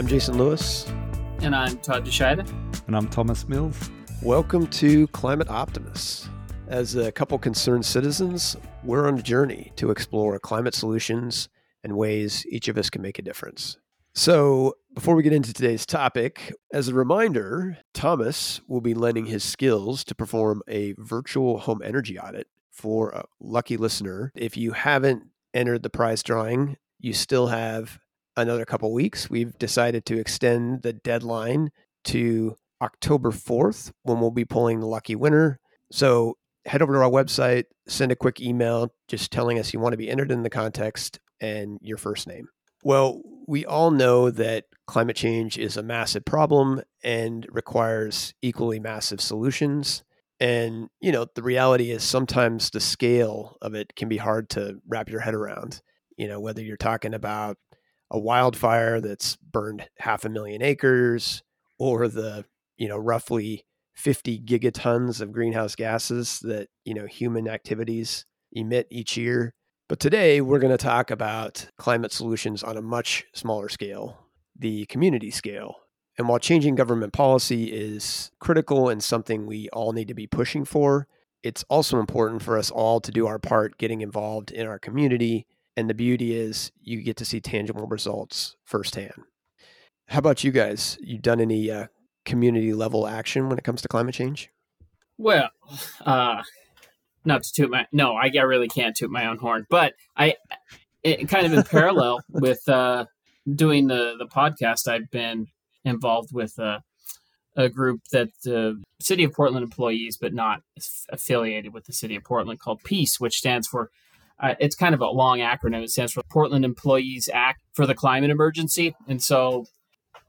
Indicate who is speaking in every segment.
Speaker 1: I'm Jason Lewis.
Speaker 2: And I'm Todd DeShida.
Speaker 3: And I'm Thomas Mills.
Speaker 1: Welcome to Climate Optimists. As a couple concerned citizens, we're on a journey to explore climate solutions and ways each of us can make a difference. So, before we get into today's topic, as a reminder, Thomas will be lending his skills to perform a virtual home energy audit for a lucky listener. If you haven't entered the prize drawing, you still have another couple weeks. We've decided to extend the deadline to October 4th when we'll be pulling the lucky winner. So head over to our website, send a quick email just telling us you want to be entered in the context and your first name. Well, we all know that climate change is a massive problem and requires equally massive solutions. And, you know, the reality is sometimes the scale of it can be hard to wrap your head around. You know, whether you're talking about a wildfire that's burned half a million acres or the, you know, roughly 50 gigatons of greenhouse gases that, you know, human activities emit each year. But today we're going to talk about climate solutions on a much smaller scale, the community scale. And while changing government policy is critical and something we all need to be pushing for, it's also important for us all to do our part getting involved in our community. And the beauty is you get to see tangible results firsthand. How about you guys? You done any uh, community level action when it comes to climate change?
Speaker 2: Well, uh, not to toot my no, I, I really can't toot my own horn, but I it, kind of in parallel with uh, doing the the podcast, I've been involved with a, a group that the uh, City of Portland employees, but not affiliated with the City of Portland, called Peace, which stands for uh, it's kind of a long acronym. It stands for Portland Employees Act for the Climate Emergency, and so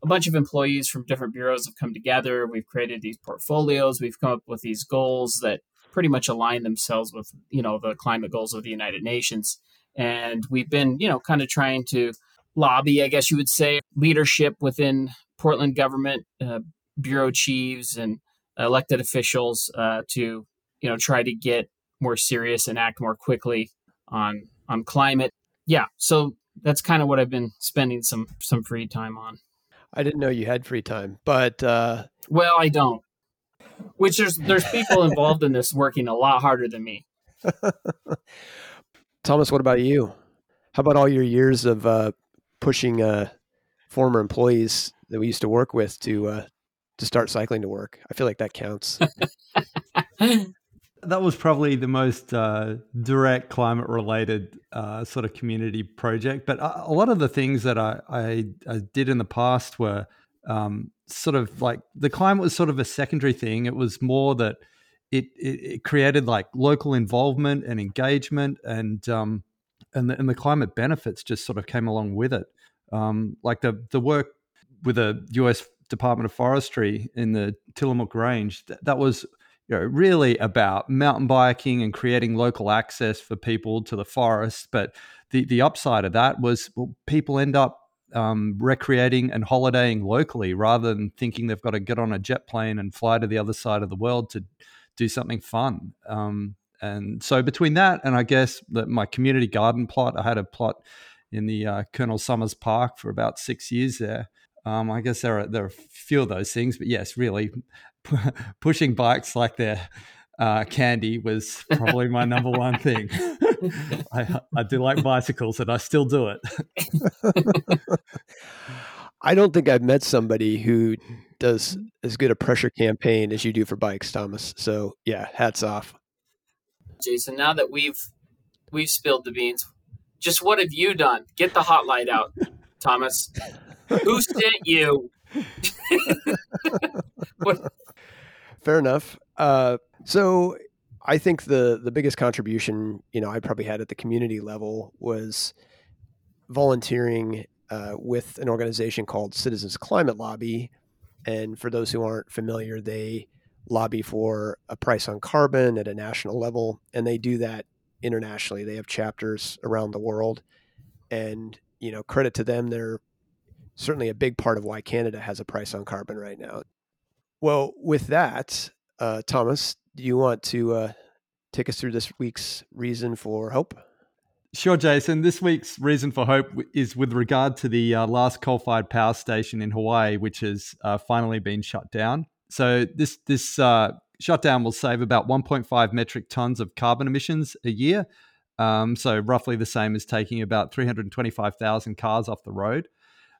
Speaker 2: a bunch of employees from different bureaus have come together. We've created these portfolios. We've come up with these goals that pretty much align themselves with you know the climate goals of the United Nations. And we've been you know kind of trying to lobby, I guess you would say, leadership within Portland government, uh, bureau chiefs, and elected officials uh, to you know try to get more serious and act more quickly on on climate. Yeah, so that's kind of what I've been spending some some free time on.
Speaker 1: I didn't know you had free time, but uh...
Speaker 2: well, I don't. Which there's there's people involved in this working a lot harder than me.
Speaker 1: Thomas, what about you? How about all your years of uh, pushing uh, former employees that we used to work with to uh, to start cycling to work? I feel like that counts.
Speaker 3: that was probably the most uh, direct climate related uh, sort of community project. But a, lot of the things that I, I, I did in the past were um, sort of like the climate was sort of a secondary thing. It was more that it, it, it created like local involvement and engagement, and um, and the, and the climate benefits just sort of came along with it. Um, like the the work with the U.S. Department of Forestry in the Tillamook Range, that, that was you know, really about mountain biking and creating local access for people to the forest. But the, the upside of that was well, people end up um, recreating and holidaying locally rather than thinking they've got to get on a jet plane and fly to the other side of the world to do something fun. Um, and so between that and I guess that my community garden plot, I had a plot in the uh, Colonel Summers Park for about six years there. Um, I guess there are there are a few of those things, but yes, really p- pushing bikes like they're uh, candy was probably my number one thing. I, I do like bicycles, and I still do it.
Speaker 1: I don't think I've met somebody who does as good a pressure campaign as you do for bikes, Thomas. So yeah, hats off.
Speaker 2: Jason, now that we've we've spilled the beans, just what have you done? Get the hot light out, Thomas. Who sent you?
Speaker 1: Fair enough. Uh, so I think the the biggest contribution, you know, I probably had at the community level was volunteering uh, with an organization called Citizens Climate Lobby. And for those who aren't familiar, they lobby for a price on carbon at a national level, and they do that internationally. They have chapters around the world, and you know, credit to them, they're certainly a big part of why Canada has a price on carbon right now. Well, with that, uh, Thomas, do you want to uh, take us through this week's reason for hope?
Speaker 3: Sure, Jason. This week's reason for hope is with regard to the uh, last coal-fired power station in Hawaii, which has uh, finally been shut down. So this this uh, shutdown will save about 1.5 metric tons of carbon emissions a year. Um, so roughly the same as taking about 325,000 cars off the road.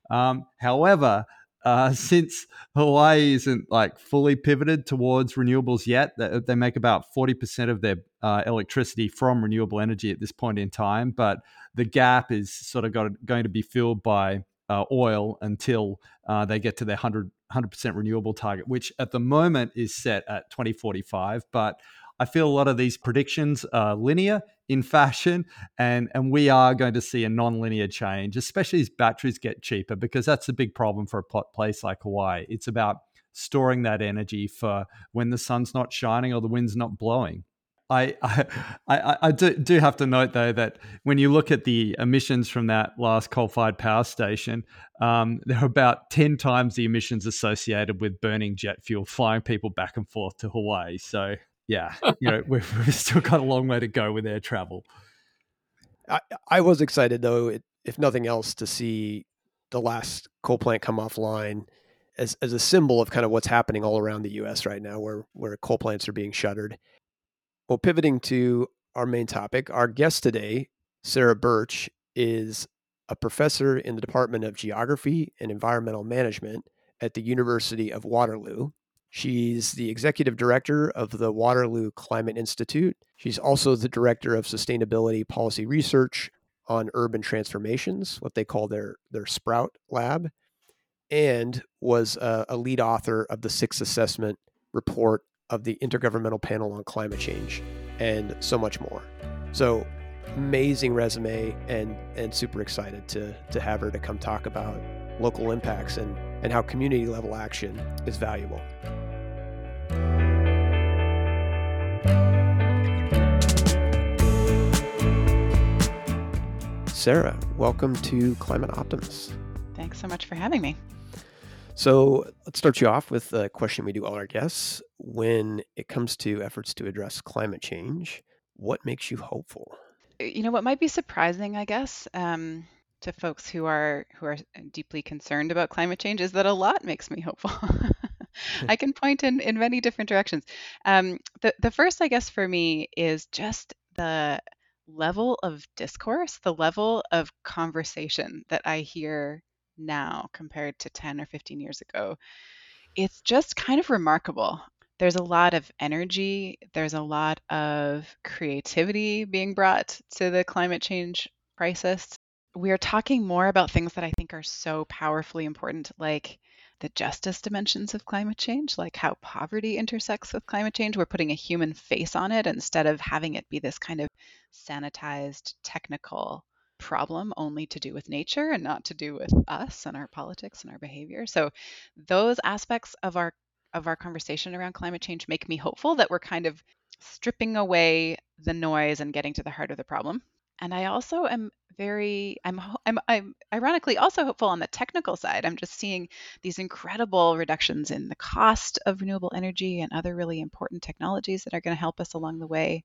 Speaker 3: Um, however, uh, since Hawaii isn't like fully pivoted towards renewables yet, they make about 40% of their uh, electricity from renewable energy at this point in time. But the gap is sort of got, going to be filled by uh, oil until uh, they get to their 100, 100% renewable target, which at the moment is set at 2045. But I feel a lot of these predictions are linear in fashion, and and we are going to see a non-linear change, especially as batteries get cheaper, because that's a big problem for a place like Hawaii. It's about storing that energy for when the sun's not shining or the wind's not blowing. I, I, I, do, do have to note though that when you look at the emissions from that last coal-fired power station, um, there are about ten times the emissions associated with burning jet fuel, flying people back and forth to Hawaii. So yeah, you know, we've, we've, still got a long way to go with air travel.
Speaker 1: I, I was excited though, if nothing else, to see the last coal plant come offline as as a symbol of kind of what's happening all around the U.S. right now, where where coal plants are being shuttered. Well, pivoting to our main topic, our guest today, Sarah Burch, is a professor in the Department of Geography and Environmental Management at the University of Waterloo. She's the executive director of the Waterloo Climate Institute. She's also the director of sustainability policy research on urban transformations, what they call their, their Sprout Lab, and was a, a lead author of the sixth assessment report of the Intergovernmental Panel on Climate Change, and so much more. So, amazing resume, and and super excited to to have her to come talk about local impacts and and how community level action is valuable. Sarah, welcome to Climate Optimists.
Speaker 4: Thanks so much for having me.
Speaker 1: So let's start you off with a question we do all our guests. When it comes to efforts to address climate change, what makes you hopeful?
Speaker 4: You know what might be surprising, I guess, um, to folks who are who are deeply concerned about climate change is that a lot makes me hopeful. I can point in in many different directions. Um, the the first, I guess, for me is just the level of discourse, the level of conversation that I hear now compared to 10 or 15 years ago, it's just kind of remarkable. There's a lot of energy, there's a lot of creativity being brought to the climate change crisis. We are talking more about things that I think are so powerfully important, like the justice dimensions of climate change, like how poverty intersects with climate change. We're putting a human face on it instead of having it be this kind of sanitized technical problem only to do with nature and not to do with us and our politics and our behavior. So those aspects of our of our conversation around climate change make me hopeful that we're kind of stripping away the noise and getting to the heart of the problem. And I also am very I'm, I'm I'm ironically also hopeful on the technical side. I'm just seeing these incredible reductions in the cost of renewable energy and other really important technologies that are going to help us along the way.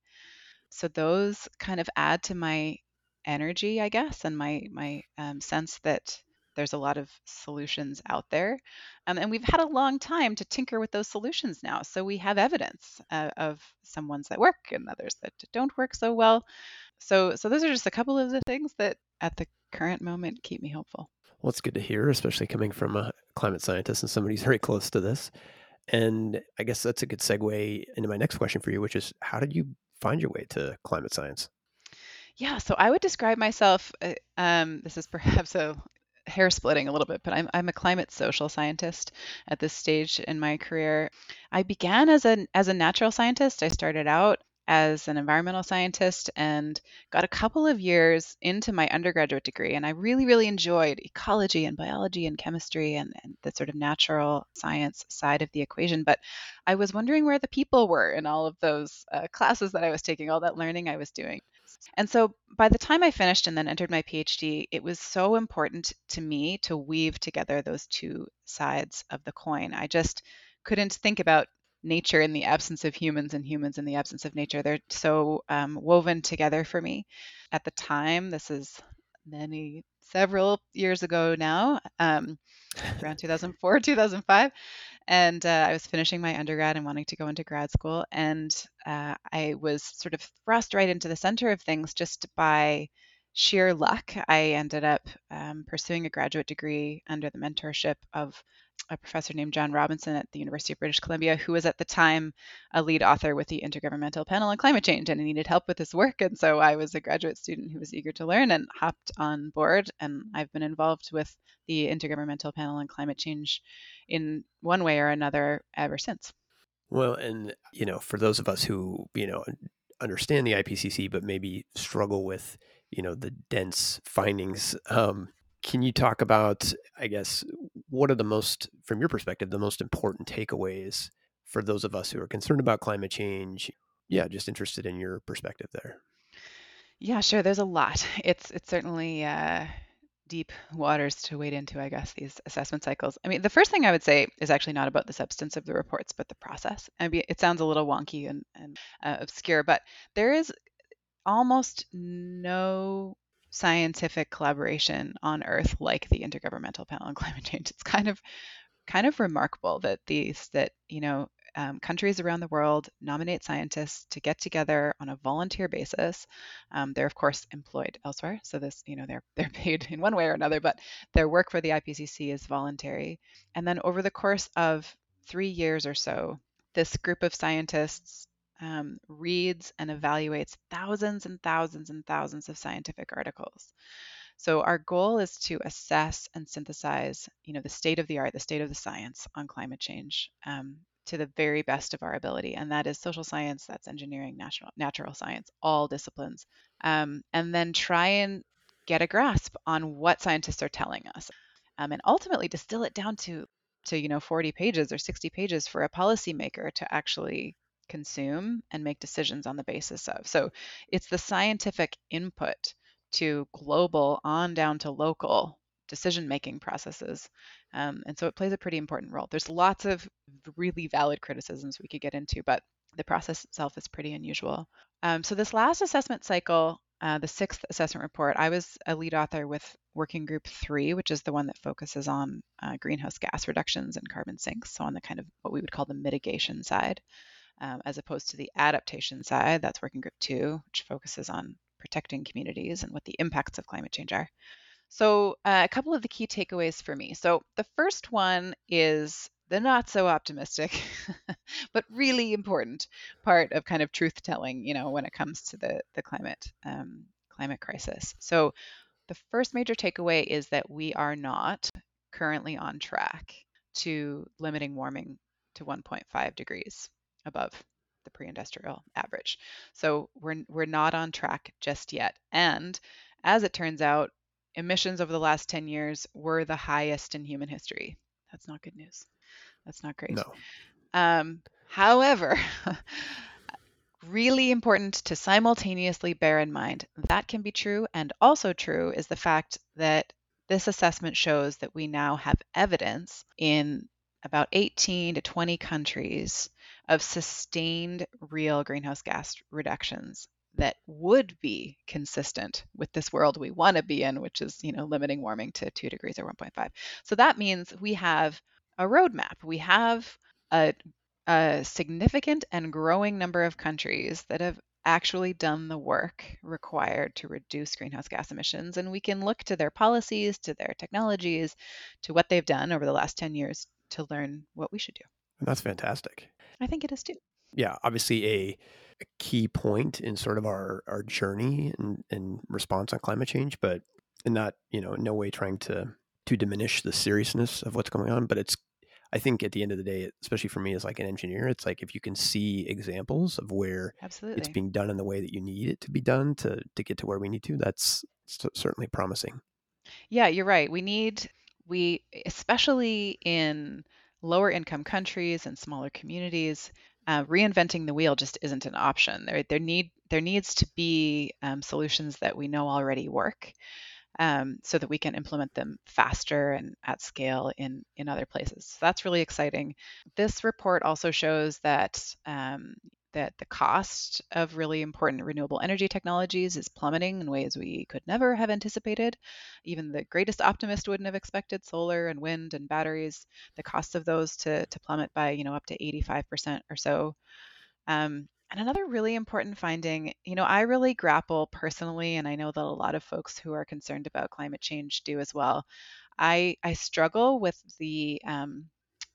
Speaker 4: So those kind of add to my energy, I guess, and my my um, sense that there's a lot of solutions out there, um, and we've had a long time to tinker with those solutions now. So we have evidence uh, of some ones that work and others that don't work so well. So so those are just a couple of the things that at the current moment keep me hopeful.
Speaker 1: Well, it's good to hear, especially coming from a climate scientist and somebody who's very close to this. And I guess that's a good segue into my next question for you, which is how did you find your way to climate science?
Speaker 4: Yeah, so I would describe myself. Uh, um, this is perhaps a hair splitting a little bit, but I'm, I'm a climate social scientist at this stage in my career. I began as a as a natural scientist. I started out as an environmental scientist and got a couple of years into my undergraduate degree. And I really, really enjoyed ecology and biology and chemistry and, and the sort of natural science side of the equation. But I was wondering where the people were in all of those uh, classes that I was taking, all that learning I was doing. And so by the time I finished and then entered my PhD, it was so important to me to weave together those two sides of the coin. I just couldn't think about nature in the absence of humans and humans in the absence of nature. They're so um, woven together for me. At the time, this is many, several years ago now, um, around 2004, 2005. And uh, I was finishing my undergrad and wanting to go into grad school. And uh, I was sort of thrust right into the center of things just by sheer luck. I ended up um, pursuing a graduate degree under the mentorship of a professor named John Robinson at the University of British Columbia, who was at the time a lead author with the Intergovernmental Panel on Climate Change, and he needed help with his work. And so I was a graduate student who was eager to learn and hopped on board. And I've been involved with the Intergovernmental Panel on Climate Change in one way or another ever since.
Speaker 1: Well, and you know, for those of us who you know understand the IPCC, but maybe struggle with you know the dense findings. Um, can you talk about, I guess, what are the most, from your perspective, the most important takeaways for those of us who are concerned about climate change? Yeah, just interested in your perspective there.
Speaker 4: Yeah, sure. There's a lot. It's it's certainly uh, deep waters to wade into, I guess, these assessment cycles. I mean, the first thing I would say is actually not about the substance of the reports, but the process. I mean, it sounds a little wonky and, and uh, obscure, but there is almost no scientific collaboration on Earth like the Intergovernmental Panel on Climate Change. It's kind of kind of remarkable that these that you know um, countries around the world nominate scientists to get together on a volunteer basis. Um, they're of course employed elsewhere, so this you know they're they're paid in one way or another, but their work for the IPCC is voluntary. And then over the course of three years or so, this group of scientists um, reads and evaluates thousands and thousands and thousands of scientific articles. So our goal is to assess and synthesize, you know, the state of the art, the state of the science on climate change um, to the very best of our ability, and that is social science, that's engineering, natural natural science, all disciplines, um, and then try and get a grasp on what scientists are telling us, um, and ultimately distill it down to to you know 40 pages or 60 pages for a policymaker to actually consume and make decisions on the basis of. So it's the scientific input to global on down to local decision making processes. Um, and so it plays a pretty important role. There's lots of really valid criticisms we could get into, but the process itself is pretty unusual. Um, so this last assessment cycle, uh, the sixth assessment report, I was a lead author with Working Group 3, which is the one that focuses on uh, greenhouse gas reductions and carbon sinks, so on the kind of what we would call the mitigation side um, as opposed to the adaptation side, that's working group two, which focuses on protecting communities and what the impacts of climate change are. So, uh, a couple of the key takeaways for me. So, the first one is the not so optimistic, but really important part of kind of truth telling, you know, when it comes to the, the climate um, climate crisis. So, the first major takeaway is that we are not currently on track to limiting warming to 1.5 degrees above the pre-industrial average. So we're we're not on track just yet. And as it turns out, emissions over the last 10 years were the highest in human history. That's not good news. That's not great.
Speaker 1: No.
Speaker 4: Um, however, really important to simultaneously bear in mind that can be true and also true is the fact that this assessment shows that we now have evidence in about 18 to 20 countries of sustained real greenhouse gas reductions that would be consistent with this world we want to be in, which is, you know, limiting warming to 2 degrees or 1.5. So that means we have a roadmap. We have a, a significant and growing number of countries that have actually done the work required to reduce greenhouse gas emissions. And we can look to their policies, to their technologies, to what they've done over the last 10 years to learn what we should do.
Speaker 1: That's fantastic.
Speaker 4: I think it is too.
Speaker 1: Yeah, obviously a, a key point in sort of our our journey and, and response on climate change, but not you know in no way trying to to diminish the seriousness of what's going on. But it's I think at the end of the day, especially for me as like an engineer, it's like if you can see examples of where
Speaker 4: Absolutely.
Speaker 1: it's being done in the way that you need it to be done to to get to where we need to, that's certainly promising.
Speaker 4: Yeah, you're right. We need we especially in lower income countries and smaller communities, uh, reinventing the wheel just isn't an option. There, there need there needs to be um, solutions that we know already work. um, so that we can implement them faster and at scale in, in other places. So that's really exciting. This report also shows that um, that the cost of really important renewable energy technologies is plummeting in ways we could never have anticipated. Even the greatest optimist wouldn't have expected solar and wind and batteries, the cost of those to, to plummet by, you know, up to 85% or so. Um, and another really important finding, you know, I really grapple personally, and I know that a lot of folks who are concerned about climate change do as well. I, I struggle with the um,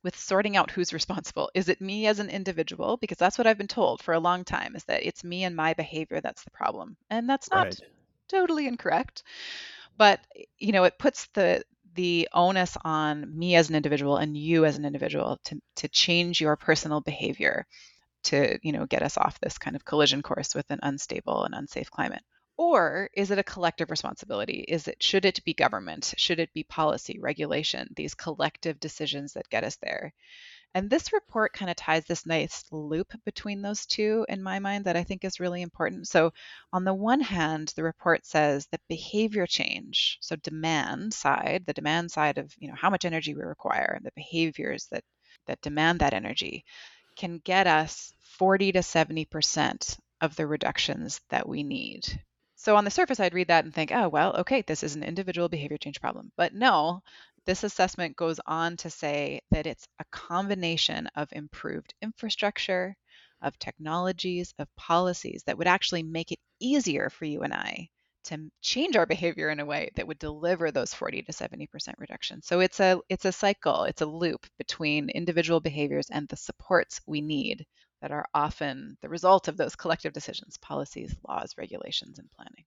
Speaker 4: with sorting out who's responsible. Is it me as an individual? Because that's what I've been told for a long time is that it's me and my behavior that's the problem. And that's not right. totally incorrect. But you know, it puts the the onus on me as an individual and you as an individual to to change your personal behavior to, you know, get us off this kind of collision course with an unstable and unsafe climate. Or is it a collective responsibility? Is it should it be government? Should it be policy, regulation, these collective decisions that get us there? And this report kind of ties this nice loop between those two in my mind that I think is really important. So, on the one hand, the report says that behavior change, so demand side, the demand side of you know how much energy we require, and the behaviors that that demand that energy, can get us 40 to 70% of the reductions that we need so on the surface, I'd read that and think, oh, well, okay, this is an individual behavior change problem. But no, this assessment goes on to say that it's a combination of improved infrastructure, of technologies, of policies that would actually make it easier for you and I to change our behavior in a way that would deliver those 40 to 70% reductions. So it's a it's a cycle, it's a loop between individual behaviors and the supports we need that are often the result of those collective decisions, policies, laws, regulations, and planning.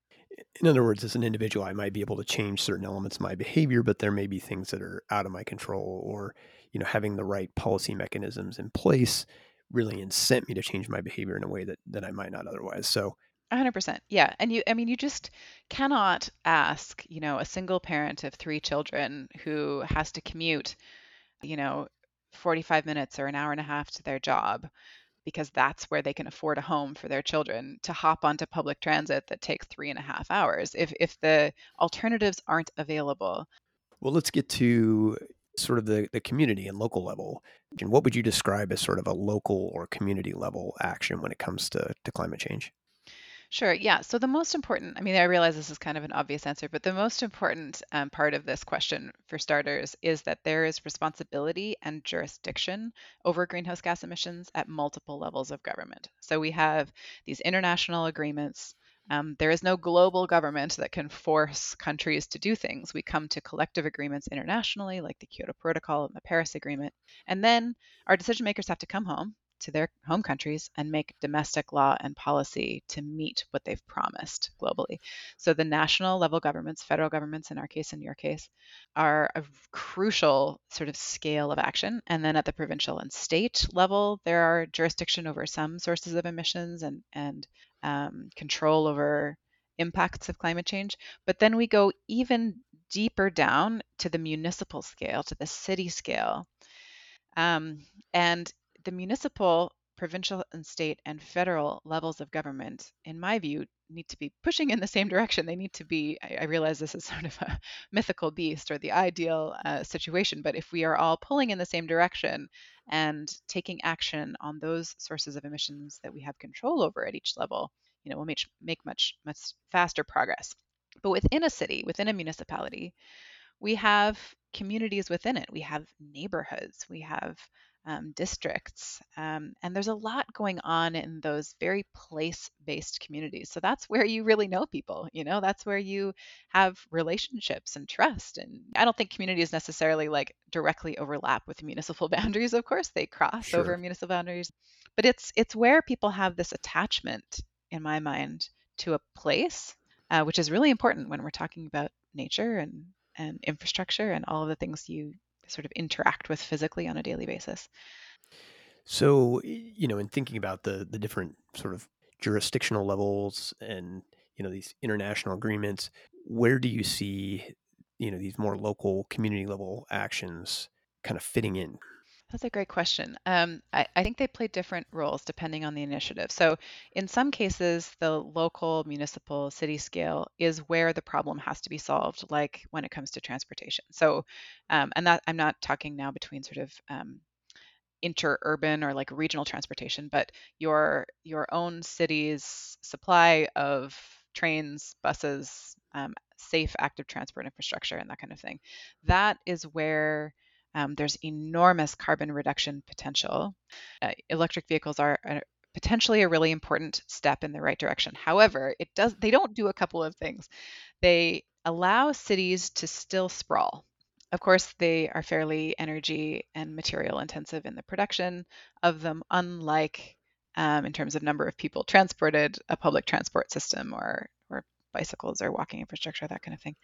Speaker 1: In other words, as an individual, I might be able to change certain elements of my behavior, but there may be things that are out of my control or, you know, having the right policy mechanisms in place really incent me to change my behavior in a way that, that I might not otherwise. So
Speaker 4: 100%. Yeah. And you, I mean, you just cannot ask, you know, a single parent of three children who has to commute, you know, 45 minutes or an hour and a half to their job because that's where they can afford a home for their children to hop onto public transit that takes three and a half hours if, if the alternatives aren't available.
Speaker 1: Well, let's get to sort of the, the community and local level. And what would you describe as sort of a local or community level action when it comes to, to climate change?
Speaker 4: Sure. Yeah. So the most important, I mean, I realize this is kind of an obvious answer, but the most important um, part of this question, for starters, is that there is responsibility and jurisdiction over greenhouse gas emissions at multiple levels of government. So we have these international agreements. Um, there is no global government that can force countries to do things. We come to collective agreements internationally, like the Kyoto Protocol and the Paris Agreement. And then our decision makers have to come home to their home countries and make domestic law and policy to meet what they've promised globally. So the national level governments, federal governments in our case, in your case, are a crucial sort of scale of action. And then at the provincial and state level, there are jurisdiction over some sources of emissions and and um, control over impacts of climate change. But then we go even deeper down to the municipal scale, to the city scale. Um, and the municipal, provincial, and state and federal levels of government, in my view, need to be pushing in the same direction. They need to be, I, I realize this is sort of a mythical beast or the ideal uh, situation, but if we are all pulling in the same direction and taking action on those sources of emissions that we have control over at each level, you know, we'll make, make much, much faster progress. But within a city, within a municipality, we have communities within it. We have neighborhoods. We have um, districts. Um, and there's a lot going on in those very place based communities. So that's where you really know people, you know, that's where you have relationships and trust. And I don't think communities necessarily like directly overlap with municipal boundaries, of course, they cross sure. over municipal boundaries. But it's it's where people have this attachment, in my mind, to a place, uh, which is really important when we're talking about nature and and infrastructure and all of the things you sort of interact with physically on a daily basis.
Speaker 1: So, you know, in thinking about the the different sort of jurisdictional levels and you know these international agreements, where do you see you know these more local community level actions kind of fitting in?
Speaker 4: That's a great question. Um, I, I think they play different roles depending on the initiative. So, in some cases, the local, municipal, city scale is where the problem has to be solved, like when it comes to transportation. So, um, and that I'm not talking now between sort of um, interurban or like regional transportation, but your your own city's supply of trains, buses, um, safe active transport infrastructure, and that kind of thing. That is where um, there's enormous carbon reduction potential. Uh, electric vehicles are potentially a really important step in the right direction. However, it does they don't do a couple of things. They allow cities to still sprawl. Of course, they are fairly energy and material intensive in the production of them, unlike um, in terms of number of people transported, a public transport system or bicycles or walking infrastructure, that kind of thing.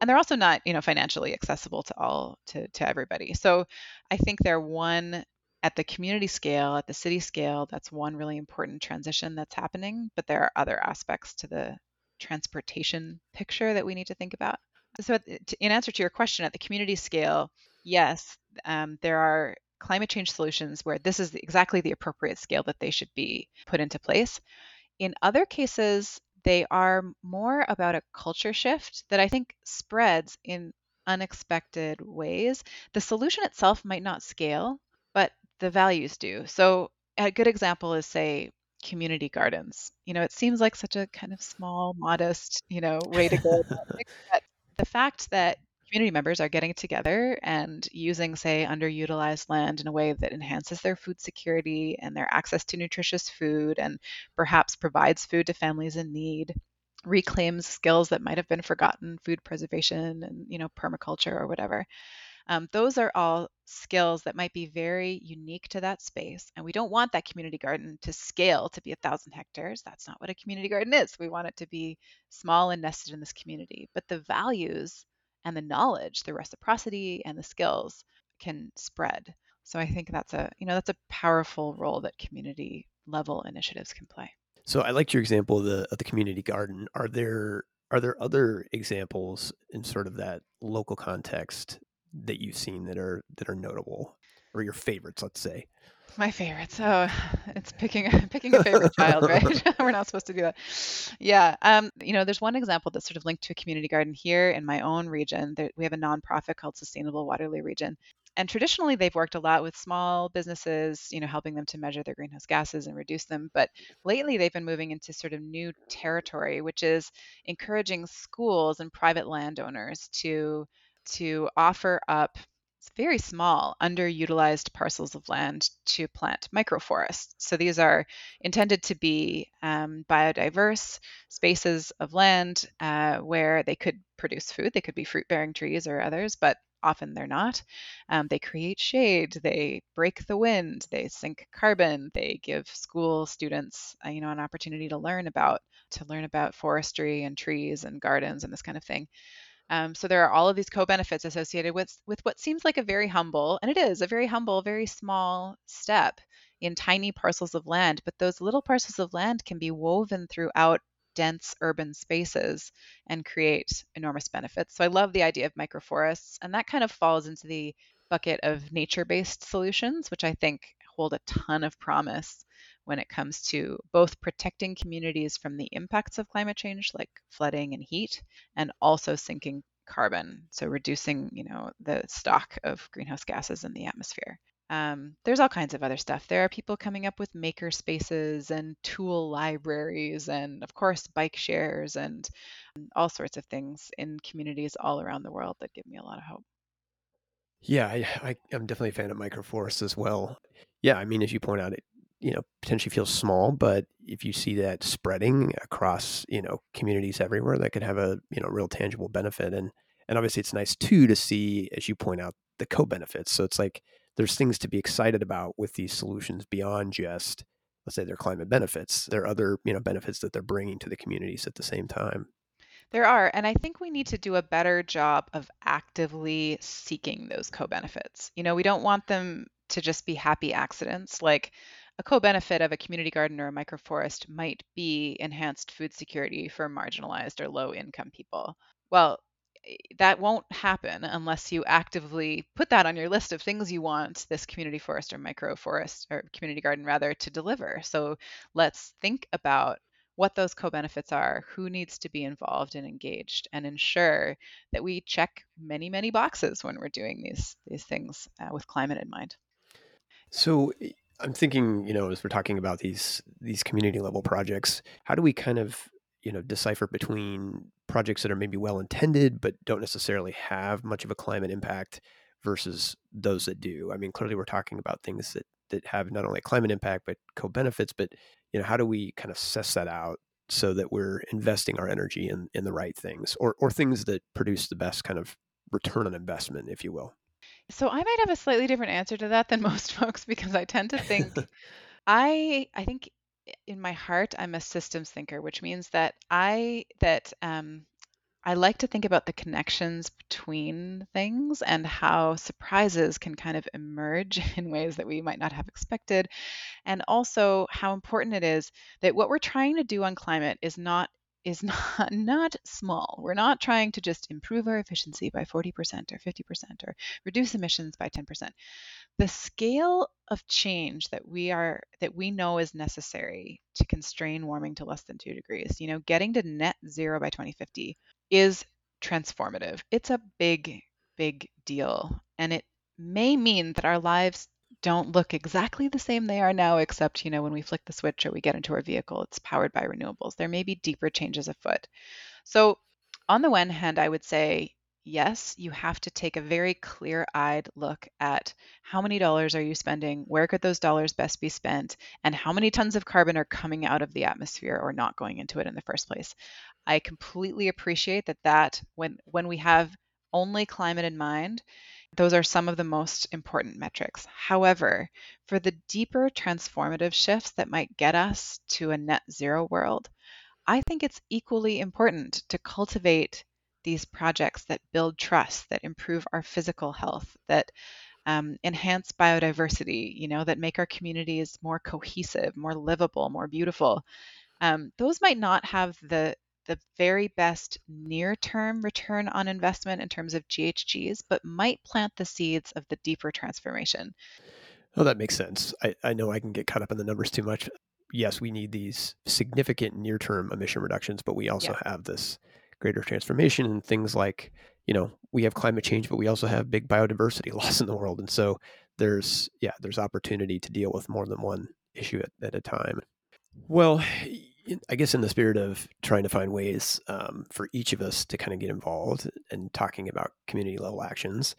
Speaker 4: And they're also not, you know, financially accessible to all to to everybody. So I think they're one at the community scale, at the city scale, that's one really important transition that's happening. But there are other aspects to the transportation picture that we need to think about. So, in answer to your question, at the community scale, yes, um, there are climate change solutions where this is exactly the appropriate scale that they should be put into place. In other cases, they are more about a culture shift that I think spreads in unexpected ways. The solution itself might not scale, but the values do. So, a good example is, say, community gardens. You know, it seems like such a kind of small, modest, you know, way to go. but the fact that community members are getting together and using, say, underutilized land in a way that enhances their food security and their access to nutritious food and perhaps provides food to families in need reclaims skills that might have been forgotten food preservation and you know permaculture or whatever. Um, those are all skills that might be very unique to that space and we don't want that community garden to scale to be a thousand hectares. That's not what a community garden is. We want it to be small and nested in this community. But the values and the knowledge, the reciprocity and the skills can spread. So I think that's a, you know, that's a powerful role that community level initiatives can play.
Speaker 1: So I liked your example of the of the community garden. Are there are there other examples in sort of that local context that you've seen that are that are notable or your favorites, let's say?
Speaker 4: My favorites. Oh, it's picking picking a favorite child, right? We're not supposed to do that. Yeah. Um, you know, there's one example that's sort of linked to a community garden here in my own region. There, we have a nonprofit called Sustainable Waterloo Region. And traditionally they've worked a lot with small businesses, you know, helping them to measure their greenhouse gases and reduce them. But lately they've been moving into sort of new territory, which is encouraging schools and private landowners to to offer up very small, underutilized parcels of land to plant microforests. So these are intended to be um, biodiverse spaces of land uh, where they could produce food. They could be fruit bearing trees or others, but often they're not. Um, they create shade, they break the wind, they sink carbon, they give school students, uh, you know, an opportunity to learn about to learn about forestry and trees and gardens and this kind of thing. Um, so there are all of these co-benefits associated with with what seems like a very humble, and it is a very humble, very small step in tiny parcels of land. But those little parcels of land can be woven throughout dense urban spaces and create enormous benefits. So I love the idea of microforests, and that kind of falls into the bucket of nature-based solutions, which I think hold a ton of promise when it comes to both protecting communities from the impacts of climate change, like flooding and heat, and also sinking carbon, so reducing, you know, the stock of greenhouse gases in the atmosphere. Um, there's all kinds of other stuff. There are people coming up with maker spaces and tool libraries, and of course, bike shares and all sorts of things in communities all around the world that give me a lot of hope.
Speaker 1: Yeah, I, I, am definitely a fan of microforests as well. Yeah, I mean, as you point out, it you know potentially feels small but if you see that spreading across you know communities everywhere that could have a you know real tangible benefit. And and obviously it's nice too to see as you point out the co-benefits. So it's like there's things to be excited about with these solutions beyond just let's say their climate benefits. There are other you know benefits that they're bringing to the communities at the same time.
Speaker 4: There are and i think we need to do a better job of actively seeking those co-benefits. You know we don't want them to just be happy accidents. Like a co-benefit of a community garden or a microforest might be enhanced food security for marginalized or low income people. Well, that won't happen unless you actively put that on your list of things you want this community forest or microforest or community garden rather to deliver. So let's think about what those co-benefits are, who needs to be involved and engaged, and ensure that we check many, many boxes when we're doing these these things uh, with climate in mind.
Speaker 1: So I'm thinking, you know, as we're talking about these these community level projects, how do we kind of you know decipher between projects that are maybe well intended but don't necessarily have much of a climate impact versus those that do? I mean clearly we're talking about things that that have not only a climate impact but co-benefits but you know how do we kind of suss that out so that we're investing our energy in in the right things or or things that produce the best kind of return on investment if you will
Speaker 4: so i might have a slightly different answer to that than most folks because i tend to think i i think in my heart, I'm a systems thinker, which means that I that um, I like to think about the connections between things and how surprises can kind of emerge in ways that we might not have expected, and also how important it is that what we're trying to do on climate is not is not not small. We're not trying to just improve our efficiency by 40% or 50% or reduce emissions by 10%. The scale of change that we are that we know is necessary to constrain warming to less than 2 degrees, you know, getting to net zero by 2050 is transformative. It's a big big deal and it may mean that our lives don't look exactly the same they are now, except, you know, when we flick the switch or we get into our vehicle, it's powered by renewables. There may be deeper changes afoot. So, on the one hand, I would say, yes, you have to take a very clear eyed look at how many dollars are you spending, where could those dollars best be spent, and how many tons of carbon are coming out of the atmosphere or not going into it in the first place. I completely appreciate that that when when we have only climate in mind, those are some of the most important metrics. However, for the deeper transformative shifts that might get us to a net zero world, I think it's equally important to cultivate these projects that build trust, that improve our physical health, that um, enhance biodiversity, you know, that make our communities more cohesive, more livable, more beautiful. Um, those might not have the the very best near term return on investment in terms of GHGs, but might plant the seeds of the deeper transformation.
Speaker 1: Oh, that makes sense. I, I know I can get caught up in the numbers too much. Yes, we need these significant near term emission reductions, but we also yeah. have this greater transformation and things like, you know, we have climate change, but we also have big biodiversity loss in the world. And so there's, yeah, there's opportunity to deal with more than one issue at, at a time. Well, I guess in the spirit of trying to find ways um, for each of us to kind of get involved and talking about community level actions,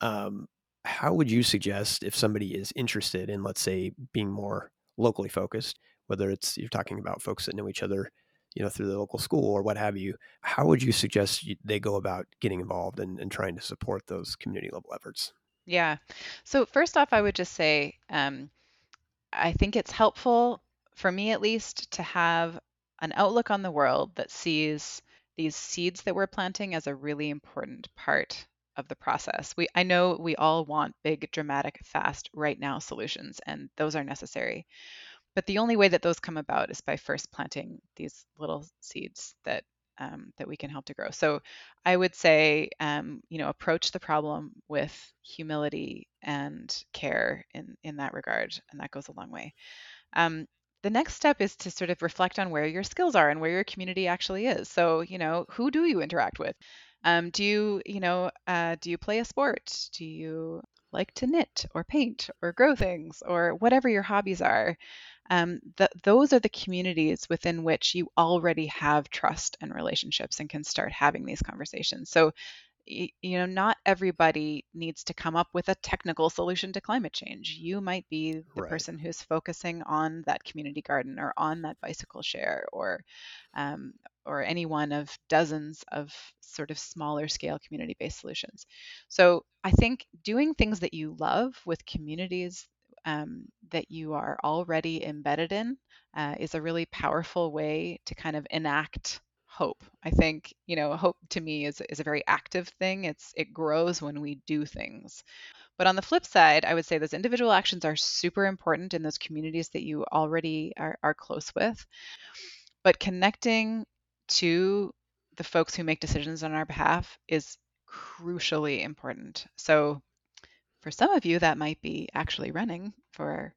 Speaker 1: um, how would you suggest if somebody is interested in, let's say, being more locally focused, whether it's you're talking about folks that know each other, you know, through the local school or what have you, how would you suggest they go about getting involved and, and trying to support those community level efforts?
Speaker 4: Yeah. So first off, I would just say um, I think it's helpful for me at least, to have an outlook on the world that sees these seeds that we're planting as a really important part of the process. We I know we all want big, dramatic, fast, right now solutions, and those are necessary. But the only way that those come about is by first planting these little seeds that um, that we can help to grow. So I would say, um, you know, approach the problem with humility and care in in that regard, and that goes a long way. Um, the next step is to sort of reflect on where your skills are and where your community actually is. So, you know, who do you interact with? Um, do you, you know, uh, do you play a sport? Do you like to knit or paint or grow things or whatever your hobbies are? Um, th- those are the communities within which you already have trust and relationships and can start having these conversations. So, you know, not everybody needs to come up with a technical solution to climate change. You might be the right. person who's focusing on that community garden or on that bicycle share or um, or any one of dozens of sort of smaller scale community based solutions. So I think doing things that you love with communities um, that you are already embedded in uh, is a really powerful way to kind of enact hope. I think, you know, hope to me is, is a very active thing. It's it grows when we do things. But on the flip side, I would say those individual actions are super important in those communities that you already are, are close with. But connecting to the folks who make decisions on our behalf is crucially important. So, for some of you, that might be actually running for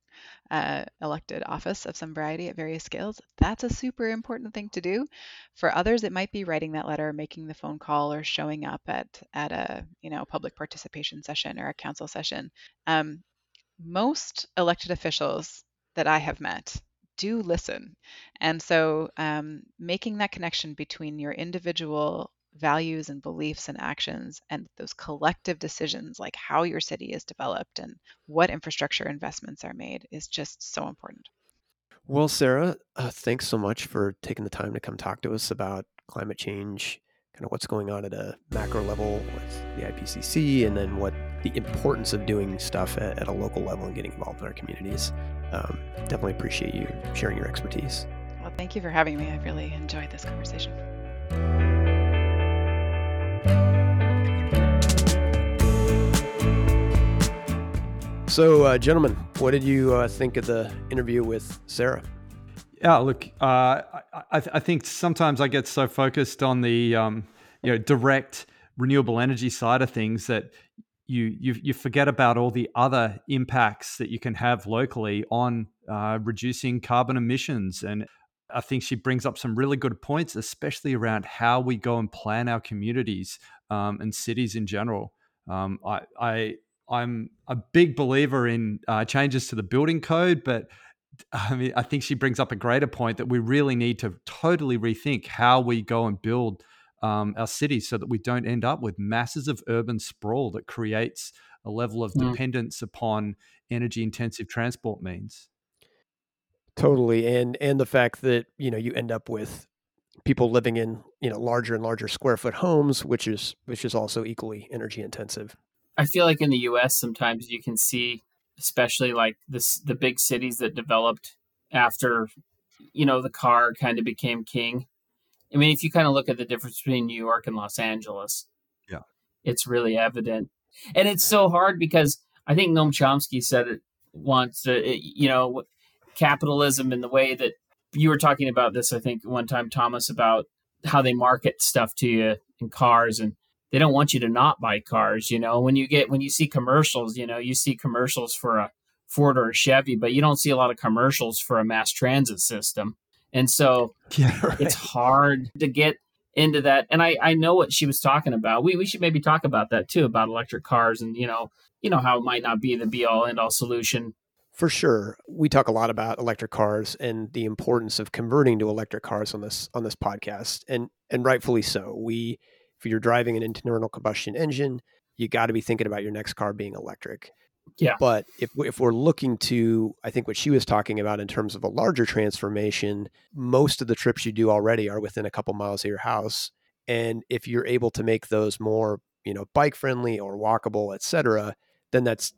Speaker 4: uh, elected office of some variety at various scales. That's a super important thing to do. For others, it might be writing that letter, making the phone call, or showing up at at a you know public participation session or a council session. Um, most elected officials that I have met do listen. And so um, making that connection between your individual values and beliefs and actions and those collective decisions like how your city is developed and what infrastructure investments are made is just so important.
Speaker 1: Well, Sarah, uh, thanks so much for taking the time to come talk to us about climate change, kind of what's going on at a macro level with the IPCC, and then what the importance of doing stuff at, at a local level and getting involved in our communities. Um, definitely appreciate you sharing your expertise.
Speaker 4: Well, thank you for having me. I really enjoyed this conversation.
Speaker 1: So, uh, gentlemen, what did you uh, think of the interview with Sarah?
Speaker 3: Yeah, look, uh, I, I, I, think sometimes I get so focused on the um, you know direct renewable energy side of things that you, you you forget about all the other impacts that you can have locally on uh, reducing carbon emissions. And I think she brings up some really good points, especially around how we go and plan our communities um, and cities in general. Um, I I'm a big believer in uh, changes to the building code, but I mean, I think she brings up a greater point that we really need to totally rethink how we go and build um, our cities so that we don't end up with masses of urban sprawl that creates a level of mm. dependence upon energy intensive transport means.
Speaker 1: Totally, and and the fact that you know you end up with people living in you know larger and larger square foot homes, which is which is also equally energy intensive.
Speaker 2: I feel like in the U.S. sometimes you can see, especially like this, the big cities that developed after, you know, the car kind of became king. I mean, if you kind of look at the difference between New York and Los Angeles,
Speaker 3: yeah,
Speaker 2: it's really evident, and it's so hard because I think Noam Chomsky said it once. Uh, you know, capitalism in the way that you were talking about this. I think one time, Thomas, about how they market stuff to you in cars and they don't want you to not buy cars. You know, when you get when you see commercials, you know, you see commercials for a Ford or a Chevy, but you don't see a lot of commercials for a mass transit system. And so yeah, right. it's hard to get into that. And I, I know what she was talking about. We we should maybe talk about that too, about electric cars and you know, you know how it might not be the be all end all solution.
Speaker 1: For sure. We talk a lot about electric cars and the importance of converting to electric cars on this on this podcast. And and rightfully so. We if you're driving an internal combustion engine, you got to be thinking about your next car being electric.
Speaker 2: Yeah.
Speaker 1: But if if we're looking to, I think what she was talking about in terms of a larger transformation, most of the trips you do already are within a couple miles of your house, and if you're able to make those more, you know, bike friendly or walkable, et cetera, then that's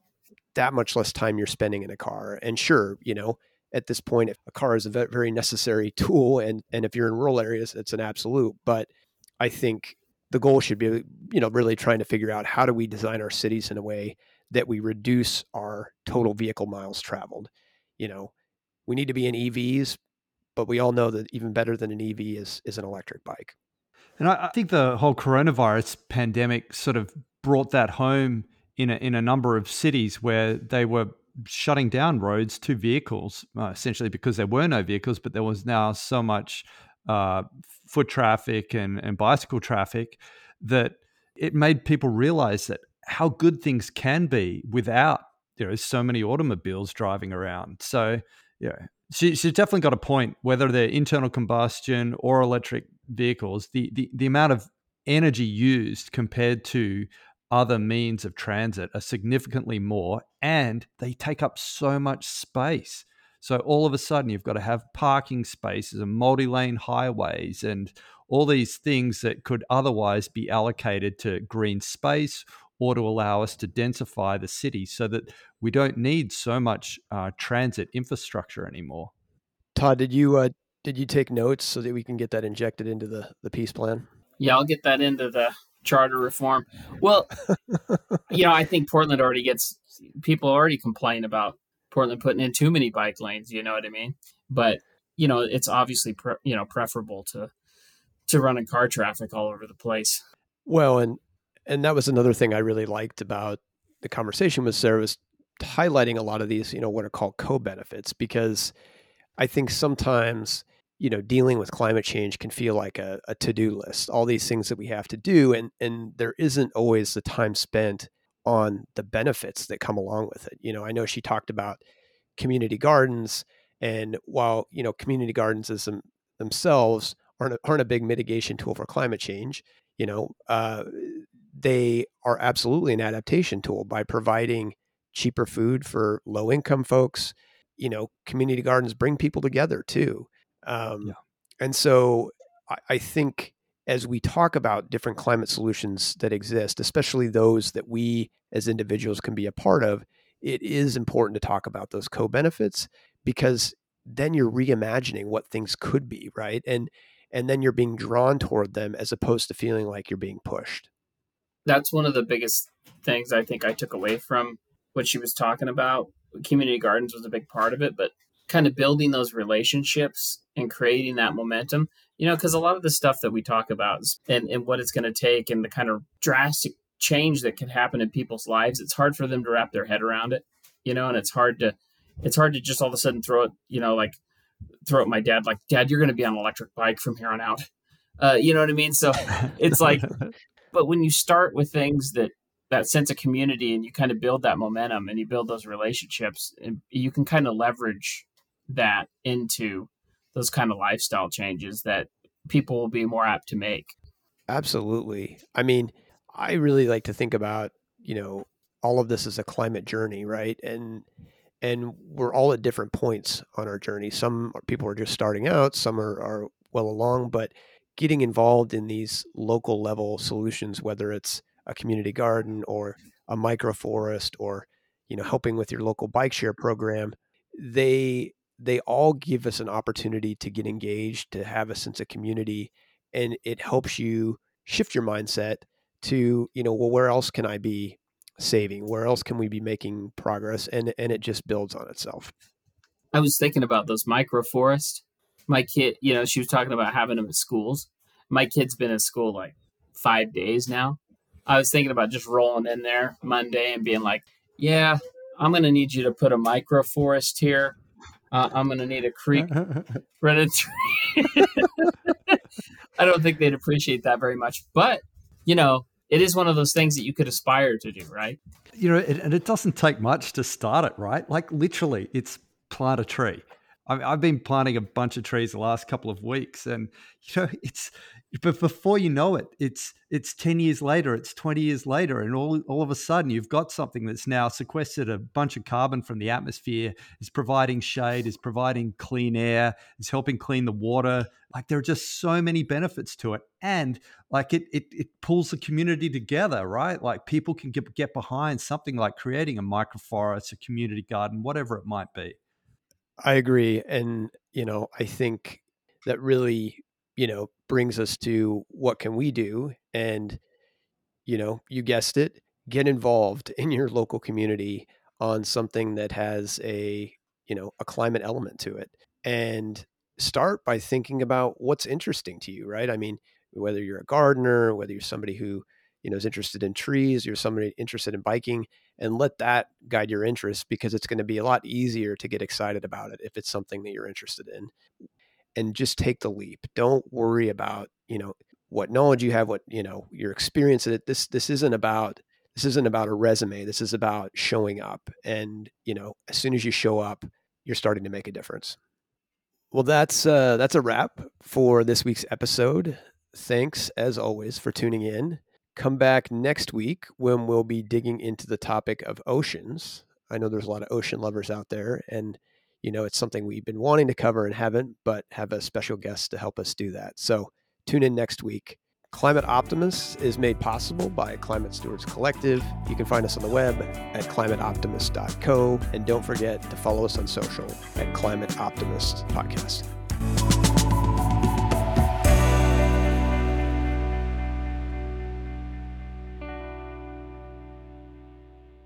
Speaker 1: that much less time you're spending in a car. And sure, you know, at this point, if a car is a very necessary tool, and and if you're in rural areas, it's an absolute. But I think the goal should be you know really trying to figure out how do we design our cities in a way that we reduce our total vehicle miles traveled. You know we need to be in evs but we all know that even better than an ev is is an electric bike.
Speaker 3: And i, I think the whole coronavirus pandemic sort of brought that home in a, in a number of cities where they were shutting down roads to vehicles uh, essentially because there were no vehicles but there was now so much uh, foot traffic and, and bicycle traffic that it made people realize that how good things can be without you know so many automobiles driving around. So yeah, she, she's definitely got a point. Whether they're internal combustion or electric vehicles, the the, the amount of energy used compared to other means of transit are significantly more, and they take up so much space. So all of a sudden, you've got to have parking spaces and multi lane highways and all these things that could otherwise be allocated to green space or to allow us to densify the city so that we don't need so much uh, transit infrastructure anymore.
Speaker 1: Todd, did you uh, did you take notes so that we can get that injected into the, the peace plan?
Speaker 2: Yeah, I'll get that into the charter reform. Well, you know, I think Portland already gets people already complain about Portland putting in too many bike lanes. You know what I mean? But you know, it's obviously pre- you know preferable to to running car traffic all over the place.
Speaker 1: Well, and and that was another thing I really liked about the conversation with Sarah was highlighting a lot of these, you know, what are called co-benefits because I think sometimes, you know, dealing with climate change can feel like a, a to-do list, all these things that we have to do. And and there isn't always the time spent on the benefits that come along with it. You know, I know she talked about community gardens and while, you know, community gardens as them, themselves aren't a, aren't a big mitigation tool for climate change, you know, uh, they are absolutely an adaptation tool by providing cheaper food for low income folks. You know, community gardens bring people together too. Um, yeah. And so I, I think as we talk about different climate solutions that exist, especially those that we as individuals can be a part of, it is important to talk about those co benefits because then you're reimagining what things could be, right? And and then you're being drawn toward them as opposed to feeling like you're being pushed.
Speaker 2: That's one of the biggest things I think I took away from what she was talking about. Community gardens was a big part of it, but kind of building those relationships and creating that momentum, you know, because a lot of the stuff that we talk about and, and what it's going to take and the kind of drastic change that can happen in people's lives, it's hard for them to wrap their head around it, you know, and it's hard to, it's hard to just all of a sudden throw it, you know, like throw at my dad, like, Dad, you're going to be on an electric bike from here on out. Uh, you know what I mean? So it's like, but when you start with things that that sense of community and you kind of build that momentum and you build those relationships and you can kind of leverage that into those kind of lifestyle changes that people will be more apt to make.
Speaker 1: Absolutely. I mean, I really like to think about, you know, all of this as a climate journey, right? And and we're all at different points on our journey. Some people are just starting out, some are, are well along, but getting involved in these local level solutions, whether it's a community garden or a microforest or you know helping with your local bike share program, they they all give us an opportunity to get engaged, to have a sense of community, and it helps you shift your mindset to you know well where else can I be saving? Where else can we be making progress? And and it just builds on itself.
Speaker 2: I was thinking about those microforests. My kid, you know, she was talking about having them at schools. My kid's been in school like five days now. I was thinking about just rolling in there Monday and being like, "Yeah, I'm going to need you to put a microforest here. Uh, I'm going to need a creek through." I don't think they'd appreciate that very much, but you know, it is one of those things that you could aspire to do, right?
Speaker 3: You know, it, and it doesn't take much to start it, right? Like literally, it's plant a tree. I I've been planting a bunch of trees the last couple of weeks, and you know, it's but before you know it, it's it's ten years later, it's twenty years later, and all all of a sudden you've got something that's now sequestered a bunch of carbon from the atmosphere, is providing shade, is providing clean air, is helping clean the water. Like there are just so many benefits to it, and like it it it pulls the community together, right? Like people can get get behind something like creating a microforest, a community garden, whatever it might be.
Speaker 1: I agree, and you know I think that really you know brings us to what can we do? And you know you guessed it get involved in your local community on something that has a you know a climate element to it. And start by thinking about what's interesting to you right? I mean whether you're a gardener whether you're somebody who you know is interested in trees you're somebody interested in biking and let that guide your interest because it's going to be a lot easier to get excited about it if it's something that you're interested in and just take the leap. Don't worry about, you know, what knowledge you have, what, you know, your experience it. This this isn't about this isn't about a resume. This is about showing up. And, you know, as soon as you show up, you're starting to make a difference. Well, that's uh that's a wrap for this week's episode. Thanks as always for tuning in. Come back next week when we'll be digging into the topic of oceans. I know there's a lot of ocean lovers out there and you know, it's something we've been wanting to cover and haven't, but have a special guest to help us do that. So tune in next week. Climate Optimist is made possible by Climate Stewards Collective. You can find us on the web at climateoptimist.co. And don't forget to follow us on social at Climate Optimist Podcast.